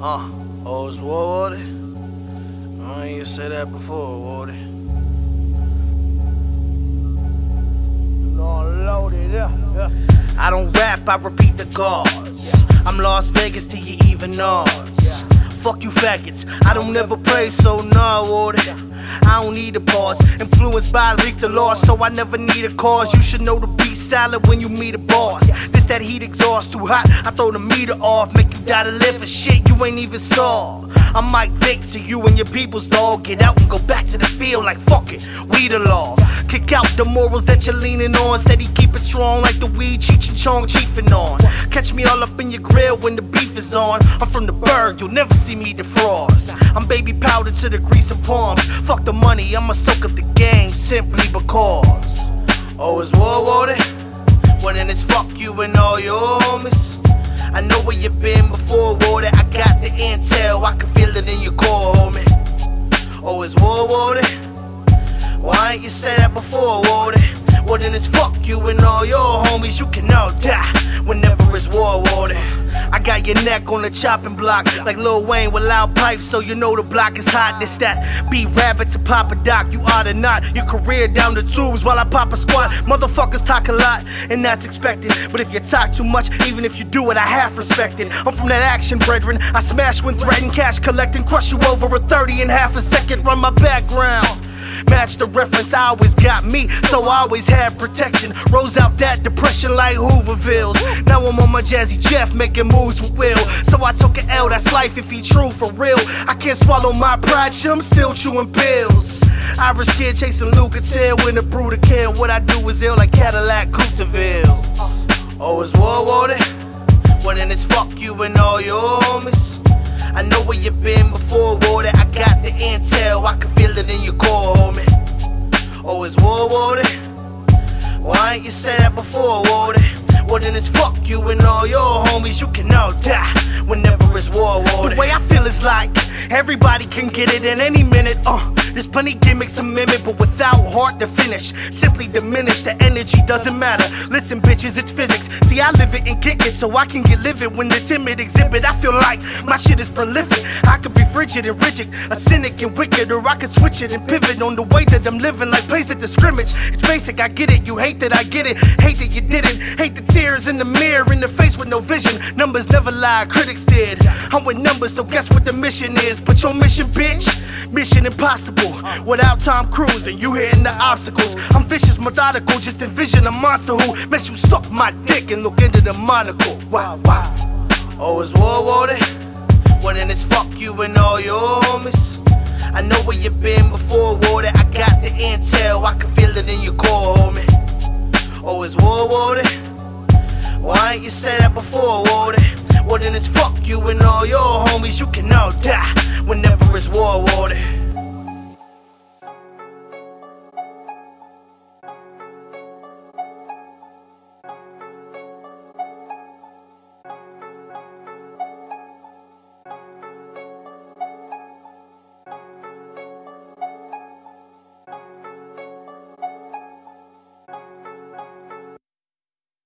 Uh, oh, it's war water? I ain't even say that before. No, loaded up. Yeah. I don't rap, I repeat the chords. I'm Las Vegas to your even knows. Fuck you faggots, I don't never play, so nah, water. I don't need a pause. Influenced by leak the law, so I never need a cause. You should know to be silent when you meet a boss. That heat exhaust too hot, I throw the meter off. Make you die to live for shit you ain't even saw. I might think to you and your people's dog. Get out and go back to the field like fuck it, we the law. Kick out the morals that you're leaning on. Steady keep it strong like the weed Cheech and Chong chiefing on. Catch me all up in your grill when the beef is on. I'm from the bird, you'll never see me defrost. I'm baby powder to the grease and palms. Fuck the money, I'ma soak up the game simply because. Oh, it's war water? Then it's fuck you and all your homies. I know where you've been before, water. I got the intel, I can feel it in your core, homie. Oh, it's war water? Why ain't you say that before, water? Well, then it's fuck you and all your homies. You can all die whenever it's war water. I got your neck on the chopping block like Lil Wayne with loud pipes, so you know the block is hot. This that beat rabbit to pop a doc. You oughta not. Your career down the tubes while I pop a squat. Motherfuckers talk a lot, and that's expected. But if you talk too much, even if you do it, I half respect it. I'm from that action, brethren. I smash when threatened, cash collecting, crush you over a 30 in half a second. Run my background. Match the reference, I always got me, so I always had protection. Rose out that depression like Hoovervilles. Now I'm on my Jazzy Jeff, making moves with Will. So I took an L, that's life if he true for real. I can't swallow my pride, shit, I'm still chewing pills. Irish kid chasing in a brew to kill. What I do is ill like Cadillac Coupe de Ville. Oh, it's war water? Well, then it's fuck you and all your homies. Why ain't you say that before, water? Well, then it's fuck you and all your homies. You can all die water. The way I feel is like everybody can get it in any minute. Uh, there's plenty gimmicks to mimic, but without heart to finish. Simply diminish, the energy doesn't matter. Listen, bitches, it's physics. See, I live it and kick it, so I can get livid when the timid exhibit. I feel like my shit is prolific. I could be frigid and rigid, a cynic and wicked, or I could switch it and pivot on the way that I'm living, like place at the scrimmage. It's basic, I get it. You hate that I get it, hate that you didn't. Hate the tears in the mirror, in the face with no vision. Numbers never lie, critics did. I'm with numbers, so guess what the mission is? Put your mission, bitch. Mission impossible. Without Tom Cruise and you hitting the obstacles. I'm vicious, methodical. Just envision a monster who makes you suck my dick and look into the monocle. Wow, wow. Oh, it's war water? Well, then it's fuck you and all your homies. I know where you've been before, water. I got the intel, I can feel it in your core, homie. Oh, it's war water? Why ain't you say that before, then it's fuck you and all your homies. You can all die whenever it's war water.